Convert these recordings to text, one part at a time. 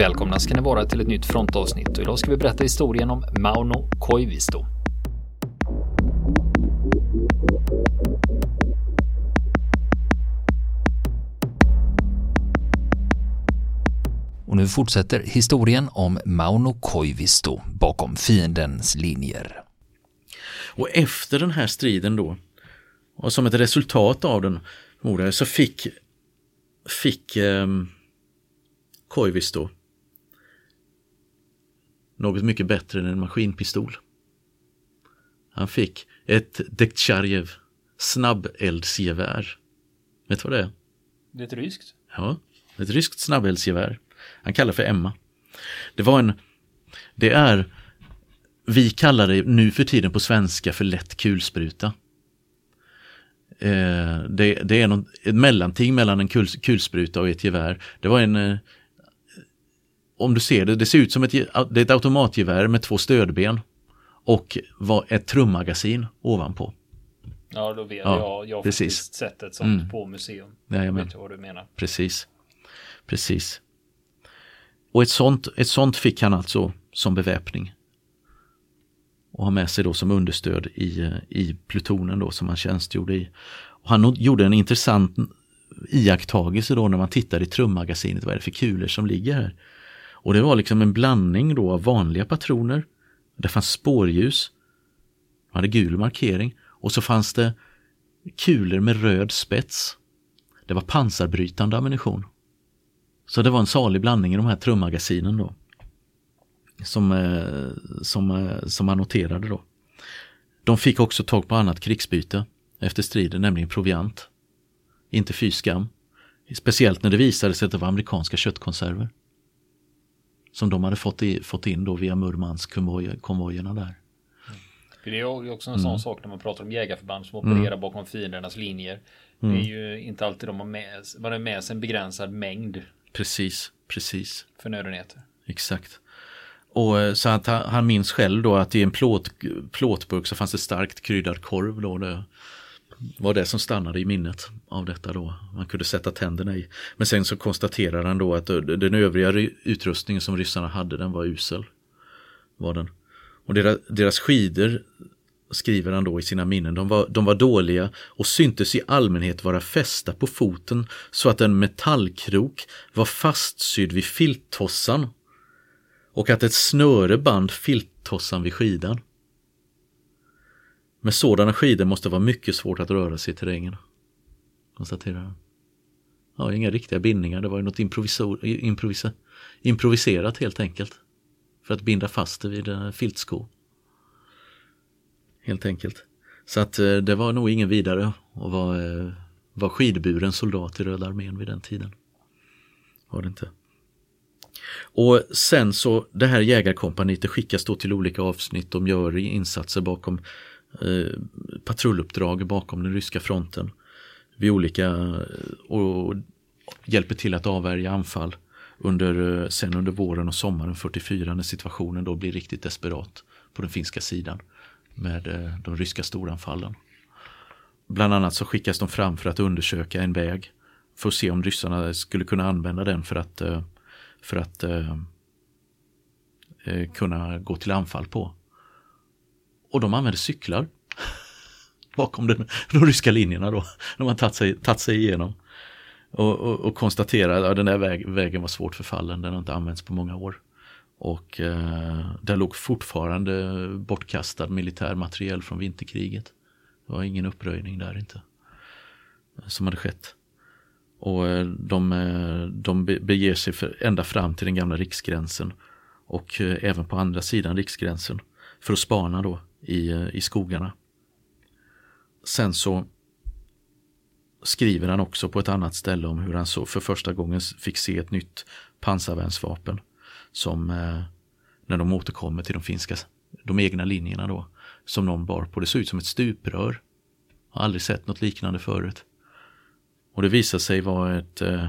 Välkomna ska ni vara till ett nytt frontavsnitt och idag ska vi berätta historien om Mauno Koivisto. Och nu fortsätter historien om Mauno Koivisto bakom fiendens linjer. Och efter den här striden då, och som ett resultat av den, så fick, fick eh, Koivisto något mycket bättre än en maskinpistol. Han fick ett Dektjarjev snabbeldsgevär. Vet du vad det är? Det är ett ryskt? Ja, ett ryskt snabbeldsgevär. Han kallar för Emma. Det var en, det är, vi kallar det nu för tiden på svenska för lätt kulspruta. Eh, det, det, är något, ett mellanting mellan en kul, kulspruta och ett gevär. Det var en, eh, om du ser det, det ser ut som ett, det är ett automatgevär med två stödben och ett trummagasin ovanpå. Ja, då vet ja, jag. Jag har precis. sett ett sånt mm. på museum. Jajamän. Vet vad du menar. Precis. Precis. Och ett sånt, ett sånt fick han alltså som beväpning. Och ha med sig då som understöd i, i plutonen då som han tjänstgjorde i. Och han gjorde en intressant iakttagelse då när man tittar i trummagasinet. Vad är det för kulor som ligger här? Och det var liksom en blandning då av vanliga patroner. Det fanns spårljus. De hade gul markering. Och så fanns det kulor med röd spets. Det var pansarbrytande ammunition. Så det var en salig blandning i de här trummagasinen då. Som, eh, som, eh, som man noterade då. De fick också tag på annat krigsbyte efter striden, nämligen proviant. Inte fy skam. Speciellt när det visade sig att det var amerikanska köttkonserver. Som de hade fått, i, fått in då via Murmansk-konvojerna där. Det är också en sån mm. sak när man pratar om jägarförband som opererar mm. bakom fiendernas linjer. Mm. Det är ju inte alltid de har med, man har med sig en begränsad mängd. Precis, precis. Förnödenheter. Exakt. Och eh, så att han, han minns själv då att i en plåt, plåtburk så fanns det starkt kryddad korv då. Det var det som stannade i minnet av detta då. Man kunde sätta tänderna i. Men sen så konstaterar han då att eh, den övriga utrustningen som ryssarna hade den var usel. Var den. Och deras, deras skidor skriver han då i sina minnen, de var, de var dåliga och syntes i allmänhet vara fästa på foten så att en metallkrok var fastsydd vid filttossan och att ett snöre band filttossan vid skidan. Med sådana skidor måste det vara mycket svårt att röra sig i terrängen. Konstaterar han. Ja, inga riktiga bindningar, det var ju något improvisa, improviserat helt enkelt. För att binda fast det vid en filtsko. Helt enkelt. Så att eh, det var nog ingen vidare att vara, eh, vara skidburen soldat i Röda armén vid den tiden. Var det inte. Och sen så det här jägarkompaniet det skickas då till olika avsnitt. De gör insatser bakom eh, Eh, patrulluppdrag bakom den ryska fronten. Vid olika eh, och hjälper till att avvärja anfall under, eh, sen under våren och sommaren 44 när situationen då blir riktigt desperat på den finska sidan med de ryska storanfallen. Bland annat så skickas de fram för att undersöka en väg för att se om ryssarna skulle kunna använda den för att, för att kunna gå till anfall på. Och de använder cyklar bakom den, de ryska linjerna då. De har tagit sig, tagit sig igenom. Och, och, och konstaterar att den där väg, vägen var svårt förfallen, den har inte använts på många år. Och eh, där låg fortfarande bortkastad militär materiel från vinterkriget. Det var ingen uppröjning där inte. Som hade skett. Och eh, de, eh, de beger sig för, ända fram till den gamla riksgränsen. Och eh, även på andra sidan riksgränsen. För att spana då i, i skogarna. Sen så skriver han också på ett annat ställe om hur han så för första gången fick se ett nytt pansarvärnsvapen som eh, när de återkommer till de finska, de egna linjerna då, som någon bar på. Det såg ut som ett stuprör. Har aldrig sett något liknande förut. Och det visade sig vara ett, eh,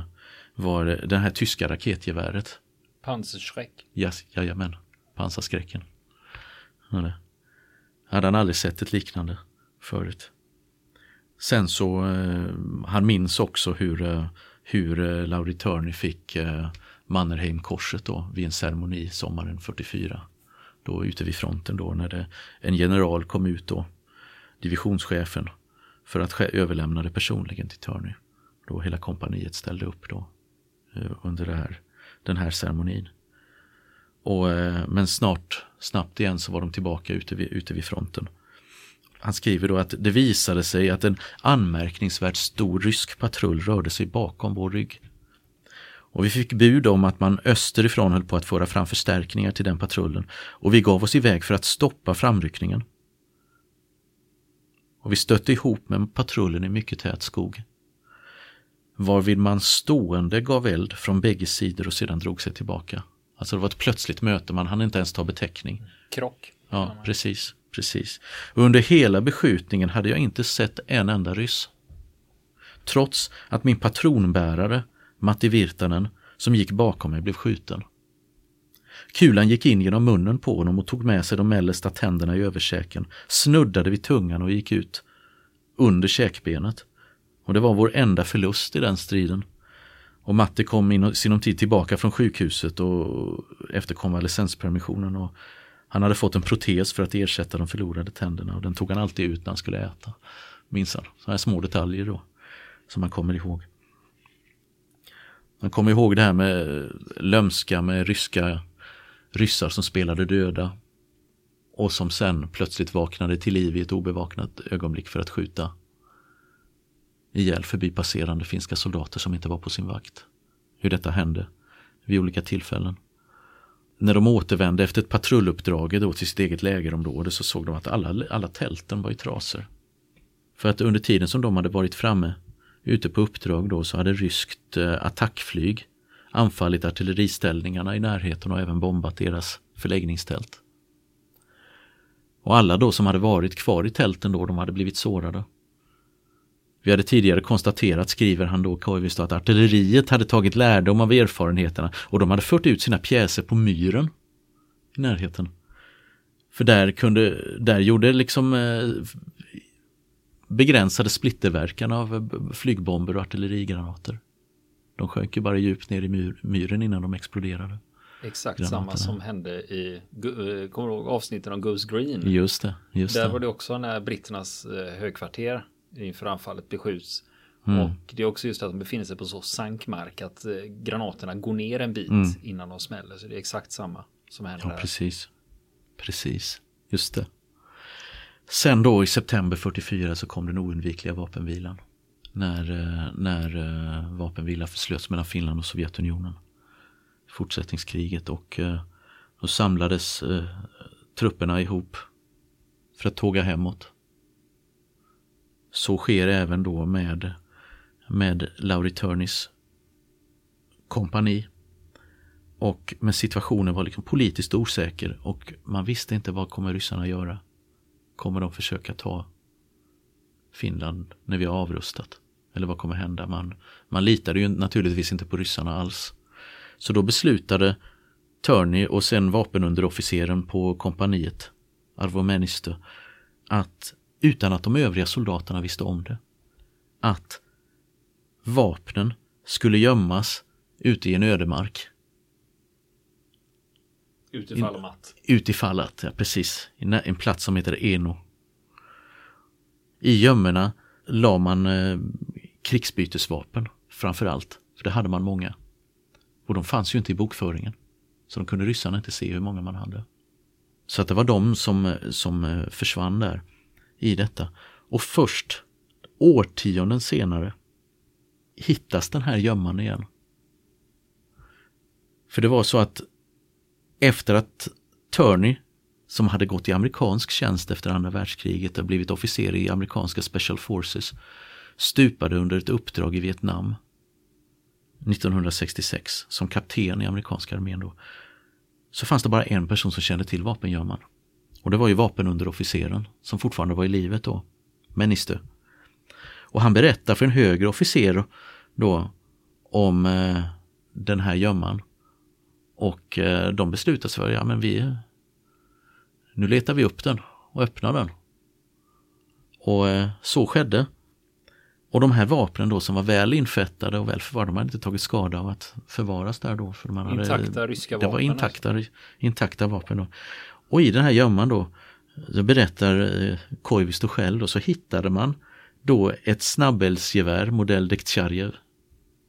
var det här tyska raketgeväret. Panserskräck? Yes, jajamän, pansarskräcken. Ja, det. Hade han aldrig sett ett liknande förut. Sen så, eh, han minns också hur, eh, hur eh, Lauri Turney fick eh, Mannerheimkorset då vid en ceremoni sommaren 44. Då ute vid fronten då när det, en general kom ut då, divisionschefen, för att överlämna det personligen till Turney. Då hela kompaniet ställde upp då eh, under det här, den här ceremonin. Och, eh, men snart, snabbt igen så var de tillbaka ute vid, ute vid fronten. Han skriver då att det visade sig att en anmärkningsvärt stor rysk patrull rörde sig bakom vår rygg. Och vi fick bud om att man österifrån höll på att föra fram förstärkningar till den patrullen och vi gav oss iväg för att stoppa framryckningen. Och vi stötte ihop med patrullen i mycket tät skog. Varvid man stående gav eld från bägge sidor och sedan drog sig tillbaka. Alltså det var ett plötsligt möte, man hann inte ens ta beteckning. Krock. Ja, precis. precis. Och under hela beskjutningen hade jag inte sett en enda ryss. Trots att min patronbärare, Matti Virtanen, som gick bakom mig blev skjuten. Kulan gick in genom munnen på honom och tog med sig de mellersta tänderna i överkäken, snuddade vid tungan och gick ut under käkbenet. Och det var vår enda förlust i den striden. Och Matte kom in sinom tid tillbaka från sjukhuset och efter konvalescenspermissionen. Och han hade fått en protes för att ersätta de förlorade tänderna och den tog han alltid ut när han skulle äta. Minns han. Sådana här små detaljer då. Som man kommer ihåg. Man kommer ihåg det här med lömska med ryska ryssar som spelade döda. Och som sen plötsligt vaknade till liv i ett obevaknat ögonblick för att skjuta ihjäl förbipasserande finska soldater som inte var på sin vakt. Hur detta hände vid olika tillfällen. När de återvände efter ett patrulluppdrag då till sitt eget lägerområde så såg de att alla, alla tälten var i trasor. För att under tiden som de hade varit framme ute på uppdrag då så hade ryskt eh, attackflyg anfallit artilleriställningarna i närheten och även bombat deras förläggningstält. Och alla då som hade varit kvar i tälten då, de hade blivit sårade. Vi hade tidigare konstaterat, skriver han då Koivisto, att artilleriet hade tagit lärdom av erfarenheterna och de hade fört ut sina pjäser på myren i närheten. För där kunde, där gjorde liksom eh, begränsade splitterverkan av flygbomber och artillerigranater. De sjönk ju bara djupt ner i myr, myren innan de exploderade. Exakt granaterna. samma som hände i, eh, kommer du ihåg avsnitten om Goose Green? Just det. Just Där det. var det också när britternas eh, högkvarter inför anfallet beskjuts. Mm. Och det är också just att de befinner sig på så sankmark att eh, granaterna går ner en bit mm. innan de smäller. Så det är exakt samma som händer ja, Precis. Precis. Just det. Sen då i september 44 så kom den oundvikliga vapenvilan. När, eh, när uh, vapenvila slöts mellan Finland och Sovjetunionen. Fortsättningskriget och då samlades trupperna ihop för att tåga hemåt. Så sker även då med, med Lauri Turnys kompani. Och, men situationen var liksom politiskt osäker och man visste inte vad kommer ryssarna göra. Kommer de försöka ta Finland när vi har avrustat? Eller vad kommer hända? Man, man litade ju naturligtvis inte på ryssarna alls. Så då beslutade Turney och sen vapenunderofficeren på kompaniet, Arvo Menistö, att utan att de övriga soldaterna visste om det, att vapnen skulle gömmas ute i en ödemark. Utifall att? Utifall att, ja precis. En plats som heter Eno. I gömmorna la man eh, krigsbytesvapen framför allt. För det hade man många. Och de fanns ju inte i bokföringen. Så de kunde ryssarna inte se hur många man hade. Så att det var de som, som eh, försvann där i detta. Och först årtionden senare hittas den här gömman igen. För det var så att efter att Turney, som hade gått i amerikansk tjänst efter andra världskriget och blivit officer i amerikanska Special Forces, stupade under ett uppdrag i Vietnam 1966 som kapten i amerikanska armén då. Så fanns det bara en person som kände till vapengömman. Och det var ju vapenunderofficeren som fortfarande var i livet då, Menistö. Och han berättar för en högre officer då om eh, den här gömman. Och eh, de beslutar sig för, ja men vi, nu letar vi upp den och öppnar den. Och eh, så skedde. Och de här vapnen då som var väl infettade och väl förvarade, de hade inte tagit skada av att förvaras där då. För man hade, intakta ryska vapen? Det var alltså. intakta, intakta vapen då. Och i den här gömman då, så berättar eh, Koivisto själv då, så hittade man då ett snabbeldsgevär modell Dektjarjev.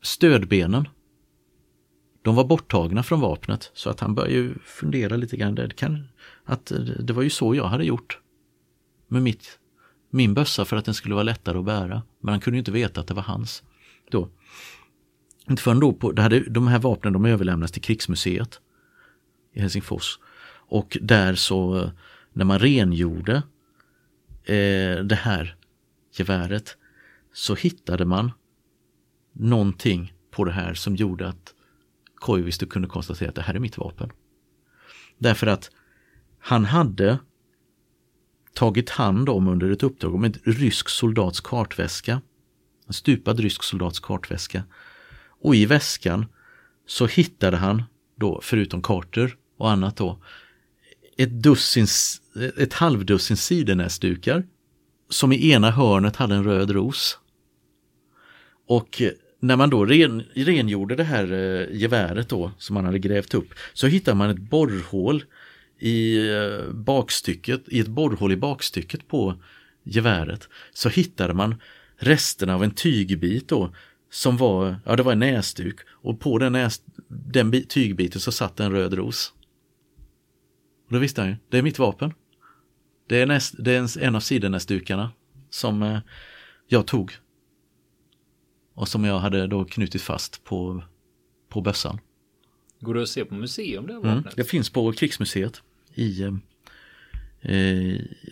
Stödbenen. De var borttagna från vapnet så att han började ju fundera lite grann. Det, kan, att eh, det var ju så jag hade gjort med mitt, min bössa för att den skulle vara lättare att bära. Men han kunde ju inte veta att det var hans. Då. Inte förrän då på, det hade, de här vapnen de överlämnades till krigsmuseet i Helsingfors. Och där så, när man rengjorde eh, det här geväret så hittade man någonting på det här som gjorde att Koivisto kunde konstatera att det här är mitt vapen. Därför att han hade tagit hand om under ett uppdrag om en rysk soldats kartväska. En stupad rysk soldats kartväska. Och i väskan så hittade han då, förutom kartor och annat då, ett, dussin, ett halvdussin sidenäsdukar som i ena hörnet hade en röd ros. Och när man då ren, rengjorde det här eh, geväret då som man hade grävt upp så hittade man ett borrhål i eh, bakstycket, i ett borrhål i bakstycket på geväret så hittade man resterna av en tygbit då som var, ja det var en näsduk och på den, näs, den tygbiten så satt en röd ros. Och då visste han ju, det är mitt vapen. Det är, näst, det är en av sidenäsdukarna som eh, jag tog. Och som jag hade då knutit fast på, på bössan. Går det att se på museum det mm, Det finns på krigsmuseet i eh,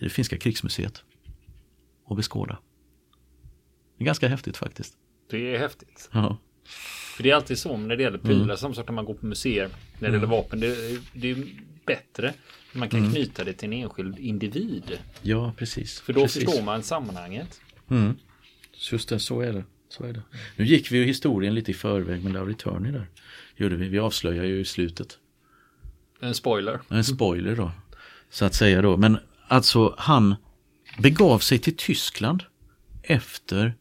det finska krigsmuseet. Och beskåda. Det är ganska häftigt faktiskt. Det är häftigt. Ja. För det är alltid så när det gäller prylar, mm. som sak när man går på museer, när det mm. gäller vapen. Det, det bättre man kan mm. knyta det till en enskild individ. Ja, precis. För då precis. förstår man sammanhanget. Mm. Just det, så är det. Så är det. Nu gick vi ju historien lite i förväg med Lauri Turney där. Gjorde vi. Vi avslöjar ju i slutet. En spoiler. En spoiler då. Så att säga då. Men alltså han begav sig till Tyskland efter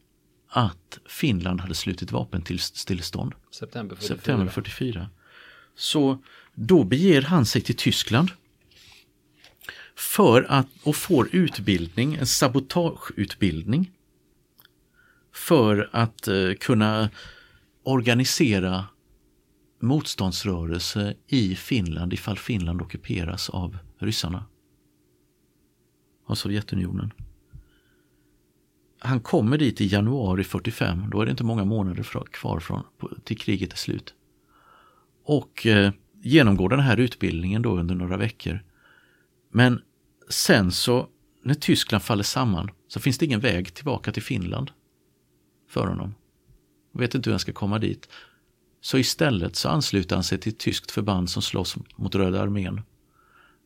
att Finland hade slutit vapen till stillestånd. September 44. September 44. Så då beger han sig till Tyskland för att, och får utbildning, en sabotageutbildning för att eh, kunna organisera motståndsrörelse i Finland ifall Finland ockuperas av ryssarna. Av Sovjetunionen. Han kommer dit i januari 45, då är det inte många månader kvar från, till kriget är slut. Och eh, genomgår den här utbildningen då under några veckor. Men sen så, när Tyskland faller samman, så finns det ingen väg tillbaka till Finland för honom. Jag vet inte hur han ska komma dit. Så istället så ansluter han sig till ett tyskt förband som slåss mot Röda armén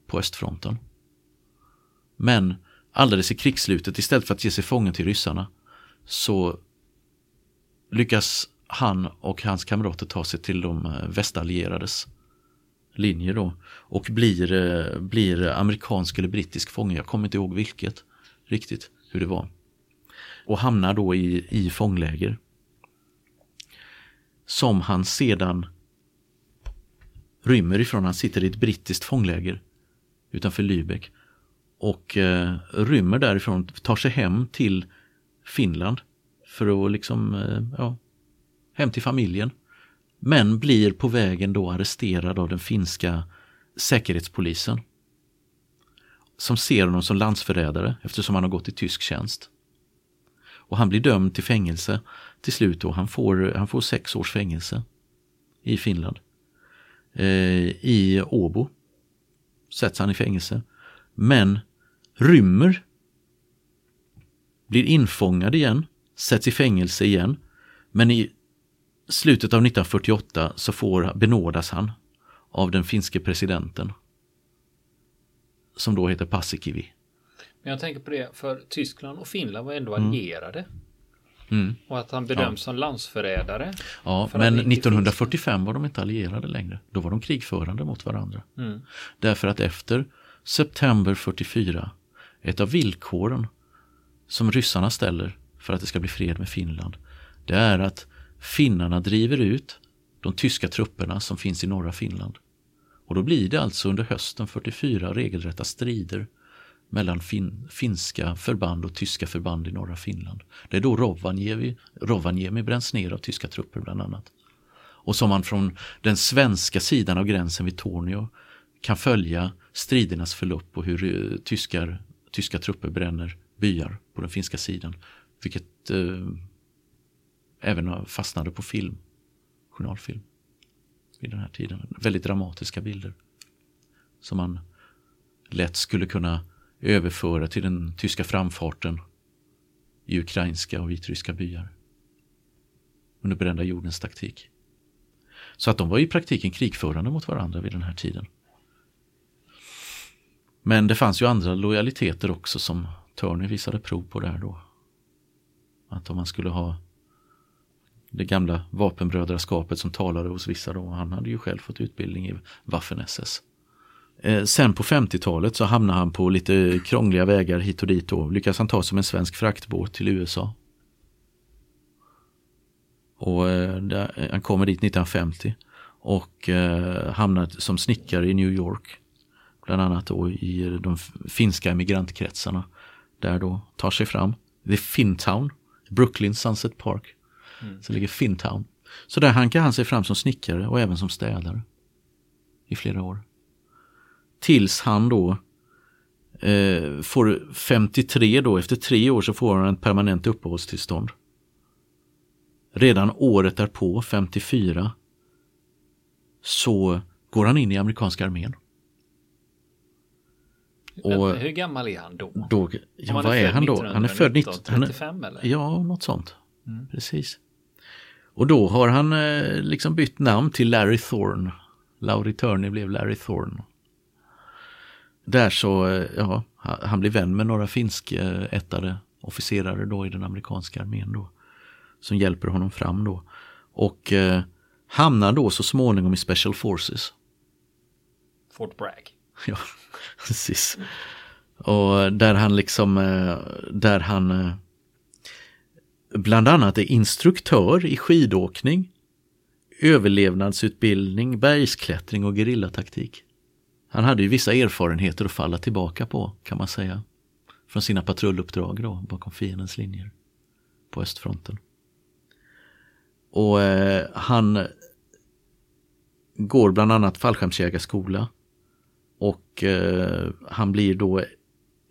på östfronten. Men alldeles i krigsslutet, istället för att ge sig fången till ryssarna, så lyckas han och hans kamrater ta sig till de eh, västallierades linje då och blir, eh, blir amerikansk eller brittisk fånge. Jag kommer inte ihåg vilket riktigt hur det var. Och hamnar då i, i fångläger. Som han sedan rymmer ifrån. Han sitter i ett brittiskt fångläger utanför Lübeck. Och eh, rymmer därifrån, tar sig hem till Finland för att liksom, eh, ja, hem till familjen. Men blir på vägen då arresterad av den finska säkerhetspolisen. Som ser honom som landsförrädare eftersom han har gått i tysk tjänst. Och han blir dömd till fängelse till slut och Han får, han får sex års fängelse i Finland. Eh, I Åbo sätts han i fängelse. Men rymmer. Blir infångad igen. Sätts i fängelse igen. Men i slutet av 1948 så får, benådas han av den finske presidenten. Som då heter Paasikivi. Men jag tänker på det, för Tyskland och Finland var ändå mm. allierade. Mm. Och att han bedöms ja. som landsförrädare. Ja, men 1945 finns... var de inte allierade längre. Då var de krigförande mot varandra. Mm. Därför att efter september 44, ett av villkoren som ryssarna ställer för att det ska bli fred med Finland. Det är att finnarna driver ut de tyska trupperna som finns i norra Finland. Och då blir det alltså under hösten 44 regelrätta strider mellan fin finska förband och tyska förband i norra Finland. Det är då Rovaniemi, Rovaniemi bränns ner av tyska trupper bland annat. Och som man från den svenska sidan av gränsen vid Tornio kan följa stridernas förlopp och hur eh, tyskar, tyska trupper bränner byar på den finska sidan. Vilket eh, även fastnade på film, journalfilm vid den här tiden. Väldigt dramatiska bilder som man lätt skulle kunna överföra till den tyska framfarten i ukrainska och vitryska byar. Under brända jordens taktik. Så att de var i praktiken krigförande mot varandra vid den här tiden. Men det fanns ju andra lojaliteter också som Turner visade prov på där då. Att om man skulle ha det gamla vapenbrödraskapet som talade hos vissa då. Han hade ju själv fått utbildning i Waffen-SS. Eh, sen på 50-talet så hamnade han på lite krångliga vägar hit och dit och lyckas han ta som en svensk fraktbåt till USA. Och eh, där, eh, han kommer dit 1950 och eh, hamnar som snickare i New York. Bland annat då i de finska emigrantkretsarna. Där då tar sig fram. Det är Fintown, Brooklyn Sunset Park. Mm. Så ligger Fintown. Så där hankar han sig fram som snickare och även som städare. I flera år. Tills han då eh, får 53 då, efter tre år så får han ett permanent uppehållstillstånd. Redan året därpå, 54, så går han in i amerikanska armén. Och hur gammal är han då? då ja, vad är han då? Han är född 1935 eller? Ja, något sånt. Mm. Precis. Och då har han eh, liksom bytt namn till Larry Thorne. Laurie Turney blev Larry Thorne. Där så, eh, ja, han blir vän med några finskättade officerare då i den amerikanska armén då. Som hjälper honom fram då. Och eh, hamnar då så småningom i Special Forces. Fort Bragg. Ja, precis. Och där han liksom, eh, där han eh, bland annat är instruktör i skidåkning, överlevnadsutbildning, bergsklättring och gerillataktik. Han hade ju vissa erfarenheter att falla tillbaka på kan man säga. Från sina patrulluppdrag då bakom fiendens linjer på östfronten. Och eh, han går bland annat fallskärmsjägarskola och eh, han blir då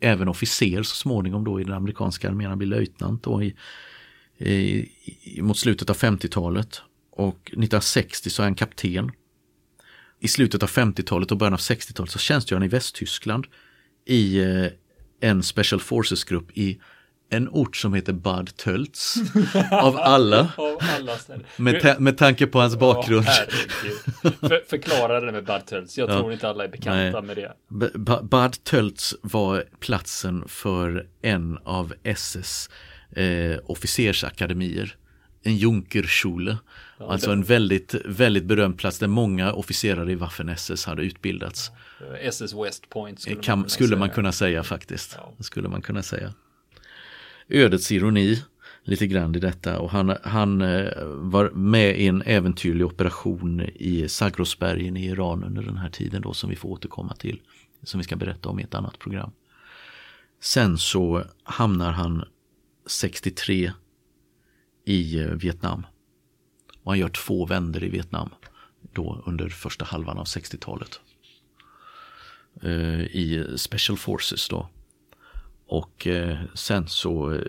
även officer så småningom då i den amerikanska armén. Han blir löjtnant då i eh, mot slutet av 50-talet och 1960 så är han kapten. I slutet av 50-talet och början av 60-talet så tjänstgör han i Västtyskland i eh, en Special Forces-grupp i en ort som heter Bad Tölz. av alla. av alla med, ta med tanke på hans bakgrund. Ja, För, förklara det med Bad Tölz. Jag ja. tror inte alla är bekanta Nej. med det. B Bad Tölz var platsen för en av SS eh, officersakademier. En Junkerschule. Ja, alltså en väldigt, väldigt berömd plats där många officerare i Waffen-SS hade utbildats. SS West Point skulle, kan, man, skulle man kunna säga faktiskt. Ja. Skulle man kunna säga. Ödets ironi lite grann i detta och han, han eh, var med i en äventyrlig operation i Zagrosbergen i Iran under den här tiden då som vi får återkomma till. Som vi ska berätta om i ett annat program. Sen så hamnar han 63 i eh, Vietnam. Och han gör två vänder i Vietnam då under första halvan av 60-talet. Eh, I Special Forces då. Och eh, sen så eh,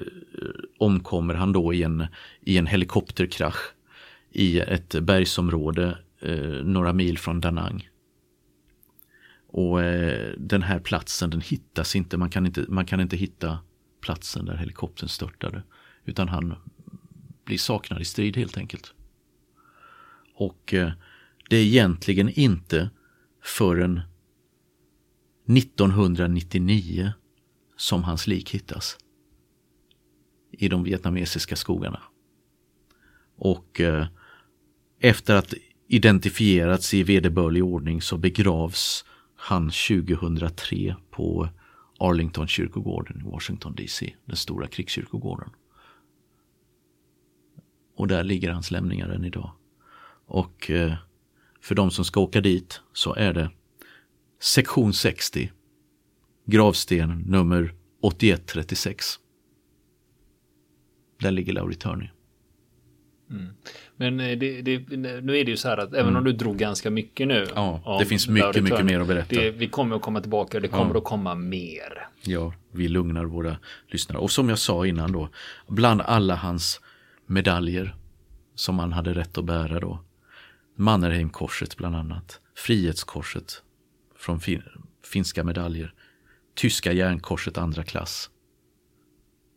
omkommer han då i en, i en helikopterkrasch i ett bergsområde eh, några mil från Danang. Och den här platsen den hittas inte, man kan inte, man kan inte hitta platsen där helikoptern störtade. Utan han blir saknad i strid helt enkelt. Och eh, det är egentligen inte förrän 1999 som hans lik hittas. I de vietnamesiska skogarna. Och eh, efter att identifierats i vederbörlig ordning så begravs han 2003 på Arlington kyrkogården i Washington DC, den stora krigskyrkogården. Och där ligger hans lämningar än idag. Och eh, för de som ska åka dit så är det sektion 60, gravsten nummer 8136. Där ligger Lauri Turney. Mm. Men eh, det, det, nu är det ju så här att även mm. om du drog ganska mycket nu. Ja, det finns mycket, mycket mer att berätta. Det, vi kommer att komma tillbaka, det kommer ja. att komma mer. Ja, vi lugnar våra lyssnare. Och som jag sa innan då, bland alla hans medaljer som han hade rätt att bära då. Mannerheimkorset bland annat, Frihetskorset från fin finska medaljer, Tyska järnkorset andra klass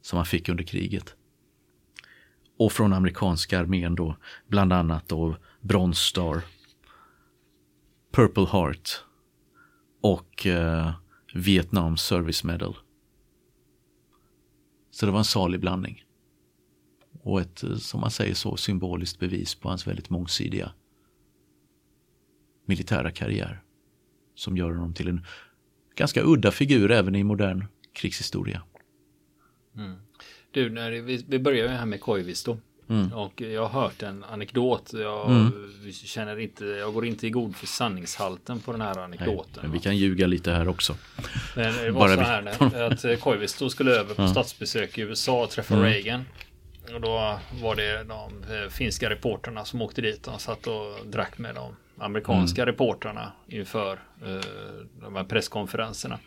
som han fick under kriget och från amerikanska armén då, bland annat då Bronze Star, Purple Heart och eh, Vietnam Service Medal. Så det var en salig blandning. Och ett, eh, som man säger så, symboliskt bevis på hans väldigt mångsidiga militära karriär. Som gör honom till en ganska udda figur även i modern krigshistoria. Mm. Du, när vi, vi börjar här med Koivisto. Mm. Och jag har hört en anekdot. Jag mm. känner inte, jag går inte i god för sanningshalten på den här anekdoten. Nej, vi kan ljuga lite här också. Men det var Bara så här vi... att eh, Koivisto skulle över på ja. statsbesök i USA och träffa mm. Reagan. Och då var det de eh, finska reporterna som åkte dit och satt och drack med de amerikanska mm. reportrarna inför uh, de här presskonferenserna.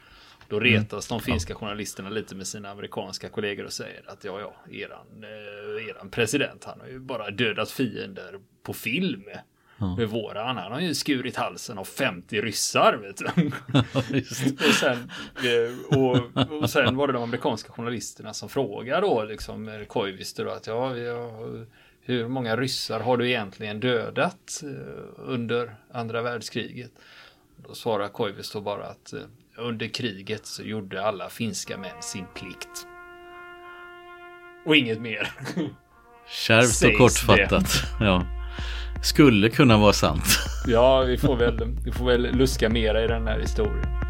Då mm. retas de finska journalisterna lite med sina amerikanska kollegor och säger att ja, ja, eran, eh, eran president, han har ju bara dödat fiender på film. Ja. Med våran, han har ju skurit halsen av 50 ryssar. Vet du. och, sen, eh, och, och, sen var det de amerikanska journalisterna som frågar då liksom eh, Koivisto då att ja, har, hur många ryssar har du egentligen dödat under andra världskriget? Då svarar Koivisto bara att under kriget så gjorde alla finska män sin plikt. Och inget mer. Kärvt och kortfattat. Ja. Skulle kunna vara sant. Ja, vi får väl, vi får väl luska mera i den här historien.